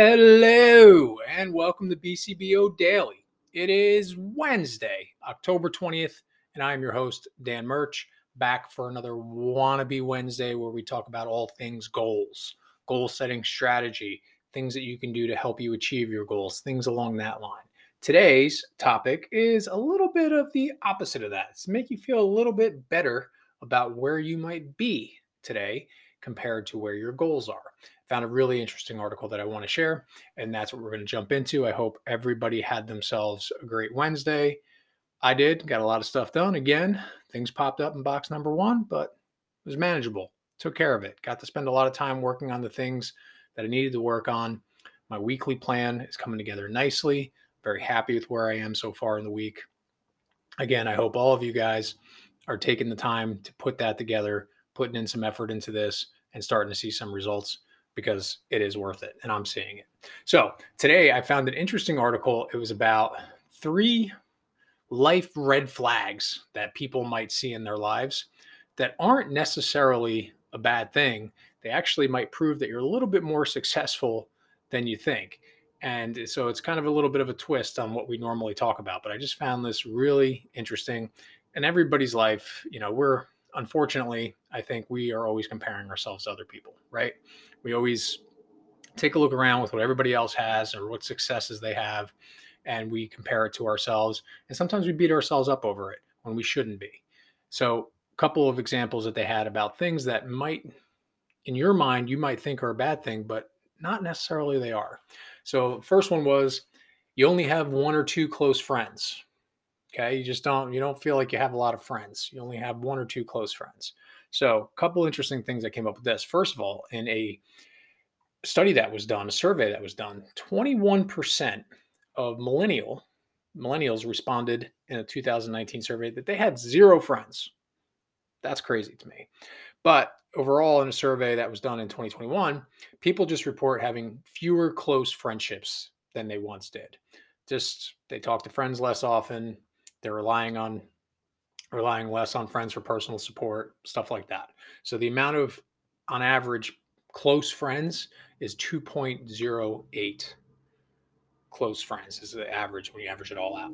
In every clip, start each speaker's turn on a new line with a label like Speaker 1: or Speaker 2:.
Speaker 1: Hello and welcome to BCBO Daily. It is Wednesday, October 20th, and I'm your host, Dan Murch, back for another Wannabe Wednesday where we talk about all things goals, goal setting strategy, things that you can do to help you achieve your goals, things along that line. Today's topic is a little bit of the opposite of that. It's make you feel a little bit better about where you might be today compared to where your goals are found a really interesting article that I want to share, and that's what we're going to jump into. I hope everybody had themselves a great Wednesday. I did, got a lot of stuff done. Again, things popped up in box number one, but it was manageable. Took care of it. Got to spend a lot of time working on the things that I needed to work on. My weekly plan is coming together nicely. Very happy with where I am so far in the week. Again, I hope all of you guys are taking the time to put that together, putting in some effort into this, and starting to see some results because it is worth it and I'm seeing it. So today I found an interesting article. It was about three life red flags that people might see in their lives that aren't necessarily a bad thing. They actually might prove that you're a little bit more successful than you think. And so it's kind of a little bit of a twist on what we normally talk about. But I just found this really interesting. In everybody's life, you know, we're unfortunately, I think we are always comparing ourselves to other people, right? We always take a look around with what everybody else has or what successes they have, and we compare it to ourselves. And sometimes we beat ourselves up over it when we shouldn't be. So, a couple of examples that they had about things that might, in your mind, you might think are a bad thing, but not necessarily they are. So, first one was you only have one or two close friends. Okay, you just don't you don't feel like you have a lot of friends. You only have one or two close friends. So, a couple interesting things that came up with this. First of all, in a study that was done, a survey that was done, 21% of millennial millennials responded in a 2019 survey that they had zero friends. That's crazy to me. But overall, in a survey that was done in 2021, people just report having fewer close friendships than they once did. Just they talk to friends less often. They're relying on relying less on friends for personal support, stuff like that. So the amount of, on average, close friends is 2.08 close friends is the average when you average it all out.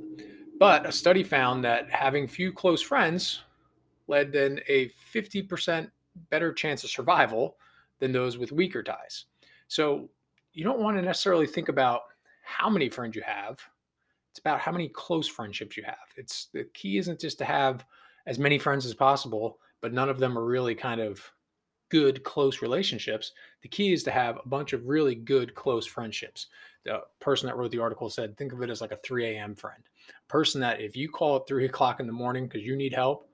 Speaker 1: But a study found that having few close friends led then a 50% better chance of survival than those with weaker ties. So you don't want to necessarily think about how many friends you have it's about how many close friendships you have. It's the key isn't just to have as many friends as possible, but none of them are really kind of good close relationships. The key is to have a bunch of really good close friendships. The person that wrote the article said, think of it as like a 3 a.m. friend. A person that if you call at three o'clock in the morning because you need help,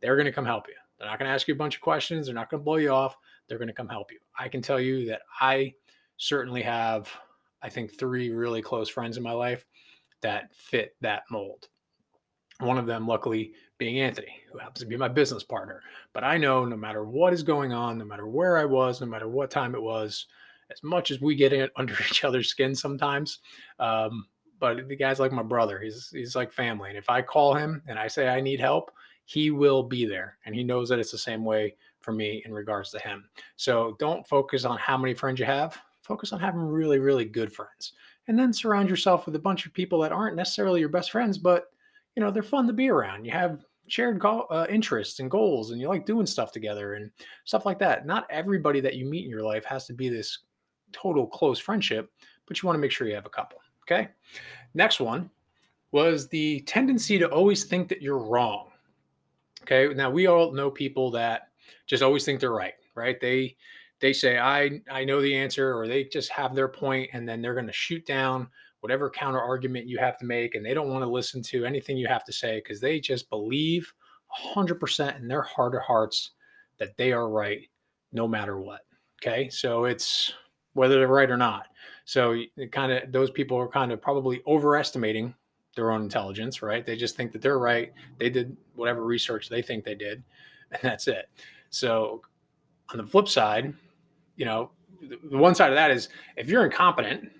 Speaker 1: they're going to come help you. They're not going to ask you a bunch of questions. They're not going to blow you off. They're going to come help you. I can tell you that I certainly have, I think, three really close friends in my life that fit that mold. One of them, luckily, being Anthony, who happens to be my business partner. But I know no matter what is going on, no matter where I was, no matter what time it was, as much as we get in under each other's skin sometimes, um, but the guy's like my brother. He's he's like family. And if I call him and I say I need help, he will be there. And he knows that it's the same way for me in regards to him. So don't focus on how many friends you have. Focus on having really, really good friends and then surround yourself with a bunch of people that aren't necessarily your best friends, but you know they're fun to be around. You have shared go- uh, interests and goals, and you like doing stuff together and stuff like that. Not everybody that you meet in your life has to be this total close friendship, but you want to make sure you have a couple. Okay. Next one was the tendency to always think that you're wrong. Okay. Now we all know people that just always think they're right, right? They they say I I know the answer or they just have their point and then they're going to shoot down whatever counter argument you have to make and they don't want to listen to anything you have to say because they just believe 100% in their heart of hearts that they are right no matter what okay? So it's whether they're right or not. So kind of those people are kind of probably overestimating their own intelligence right? They just think that they're right they did whatever research they think they did and that's it. So on the flip side you know, the one side of that is if you're incompetent,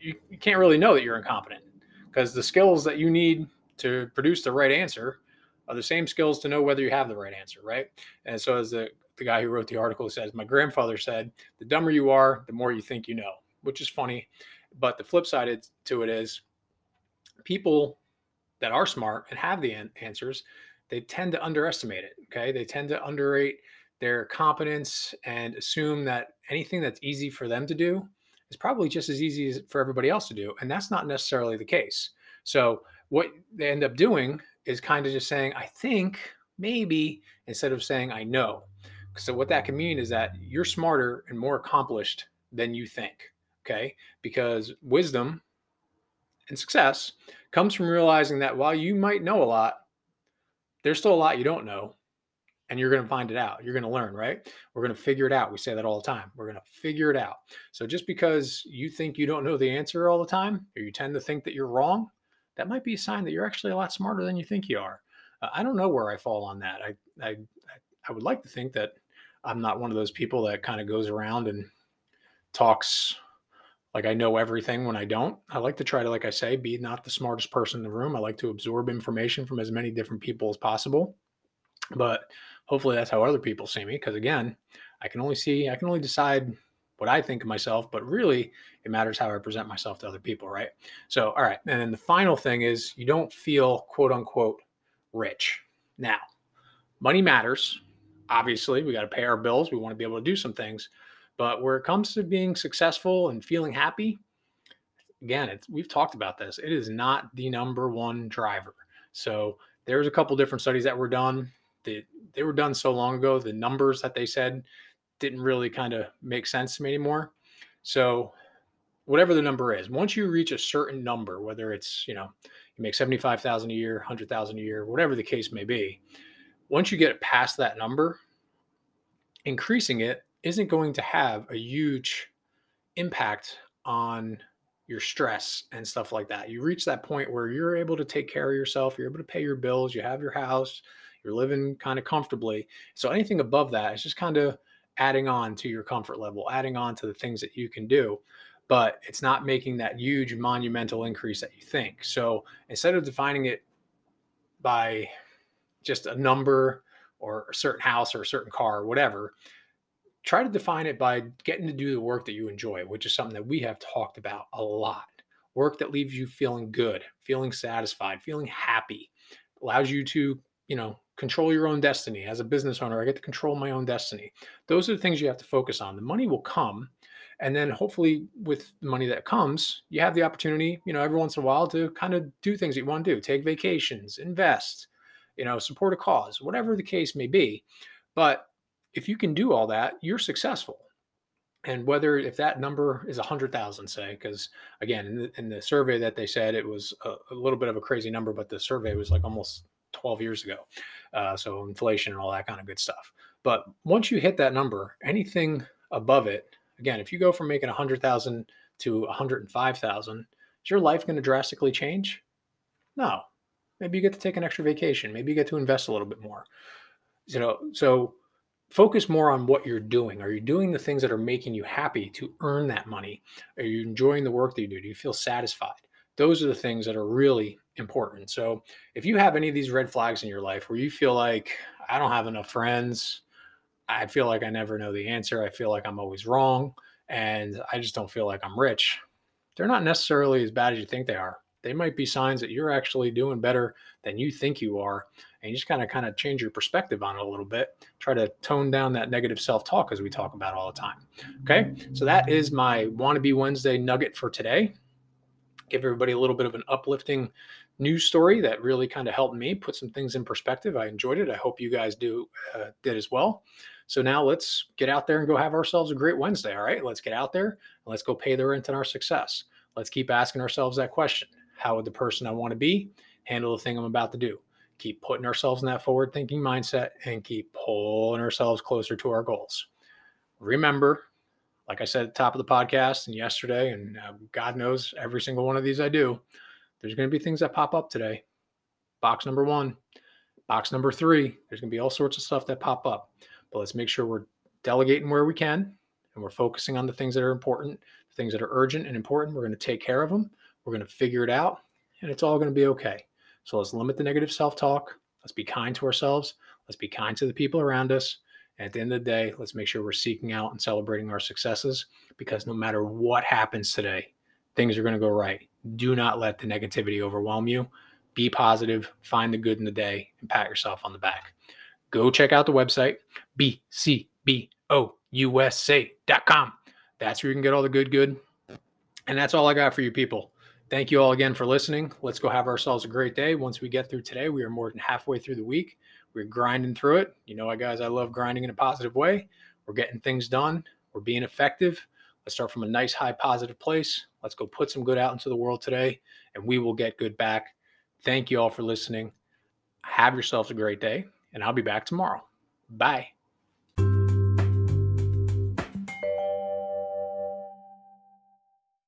Speaker 1: you, you can't really know that you're incompetent because the skills that you need to produce the right answer are the same skills to know whether you have the right answer, right? And so, as the, the guy who wrote the article says, my grandfather said, the dumber you are, the more you think you know. which is funny. But the flip side to it is people that are smart and have the answers, they tend to underestimate it. Okay. They tend to underrate their competence and assume that anything that's easy for them to do is probably just as easy as for everybody else to do. And that's not necessarily the case. So what they end up doing is kind of just saying, I think, maybe, instead of saying, I know. So what that can mean is that you're smarter and more accomplished than you think. Okay. Because wisdom and success comes from realizing that while you might know a lot, there's still a lot you don't know and you're going to find it out. You're going to learn, right? We're going to figure it out. We say that all the time. We're going to figure it out. So just because you think you don't know the answer all the time, or you tend to think that you're wrong, that might be a sign that you're actually a lot smarter than you think you are. Uh, I don't know where I fall on that. I, I I would like to think that I'm not one of those people that kind of goes around and talks like I know everything when I don't. I like to try to, like I say, be not the smartest person in the room. I like to absorb information from as many different people as possible. But hopefully that's how other people see me. Because again, I can only see, I can only decide what I think of myself, but really it matters how I present myself to other people, right? So, all right. And then the final thing is you don't feel quote unquote rich. Now, money matters. Obviously, we got to pay our bills. We want to be able to do some things. But where it comes to being successful and feeling happy, again, we've talked about this. It is not the number one driver. So there's a couple different studies that were done. They, they were done so long ago. The numbers that they said didn't really kind of make sense to me anymore. So whatever the number is, once you reach a certain number, whether it's, you know, you make 75,000 a year, 100,000 a year, whatever the case may be, once you get past that number, increasing it isn't going to have a huge impact on your stress and stuff like that. You reach that point where you're able to take care of yourself, you're able to pay your bills, you have your house, you're living kind of comfortably. So anything above that is just kind of adding on to your comfort level, adding on to the things that you can do. But it's not making that huge monumental increase that you think. So instead of defining it by just a number or a certain house or a certain car or whatever, try to define it by getting to do the work that you enjoy, which is something that we have talked about a lot. Work that leaves you feeling good, feeling satisfied, feeling happy, allows you to, you know, control your own destiny. As a business owner, I get to control my own destiny. Those are the things you have to focus on. The money will come. And then hopefully with the money that comes, you have the opportunity, you know, every once in a while to kind of do things that you want to do, take vacations, invest, you know, support a cause, whatever the case may be. But if you can do all that, you're successful. And whether if that number is a hundred thousand, say, because again, in the, in the, survey that they said it was a, a, little bit of a crazy number, but the survey was like almost 12 years ago. Uh, so inflation and all that kind of good stuff. But once you hit that number, anything above it, again, if you go from making a hundred thousand to a hundred and five thousand, is your life going to drastically change? No. Maybe you get to take an extra vacation. Maybe you get to invest a little bit more. You know, so focus more on what you're doing. Are you doing the things that are making you happy to earn that money? Are you enjoying the work that you do? Do you feel satisfied? Those are the things that are really important. So, if you have any of these red flags in your life where you feel like I don't have enough friends, I feel like I never know the answer, I feel like I'm always wrong, and I just don't feel like I'm rich, they're not necessarily as bad as you think they are. They might be signs that you're actually doing better than you think you are and you just kind of kind of change your perspective on it a little bit try to tone down that negative self-talk as we talk about all the time okay so that is my wannabe wednesday nugget for today give everybody a little bit of an uplifting news story that really kind of helped me put some things in perspective. I enjoyed it. I hope you guys do uh, did as well. So now let's get out there and go have ourselves a great wednesday all right? Let's get out there and let's go pay the rent on our success. Let's keep asking ourselves that question how would the person i want to be handle the thing i'm about to do? Keep putting ourselves in that forward thinking mindset and keep pulling ourselves closer to our goals. Remember, like I said at the top of the podcast and yesterday, and uh, God knows every single one of these I do, there's going to be things that pop up today. Box number one, box number three, there's going to be all sorts of stuff that pop up. But let's make sure we're delegating where we can and we're focusing on the things that are important, the things that are urgent and important. We're going to take care of them. We're going to figure it out, and it's all going to be okay. So let's limit the negative self talk. Let's be kind to ourselves. Let's be kind to the people around us. At the end of the day, let's make sure we're seeking out and celebrating our successes because no matter what happens today, things are going to go right. Do not let the negativity overwhelm you. Be positive, find the good in the day, and pat yourself on the back. Go check out the website, bcbousa.com. That's where you can get all the good, good. And that's all I got for you people. Thank you all again for listening. Let's go have ourselves a great day. Once we get through today, we are more than halfway through the week. We're grinding through it. You know, guys, I love grinding in a positive way. We're getting things done. We're being effective. Let's start from a nice, high, positive place. Let's go put some good out into the world today, and we will get good back. Thank you all for listening. Have yourselves a great day, and I'll be back tomorrow. Bye.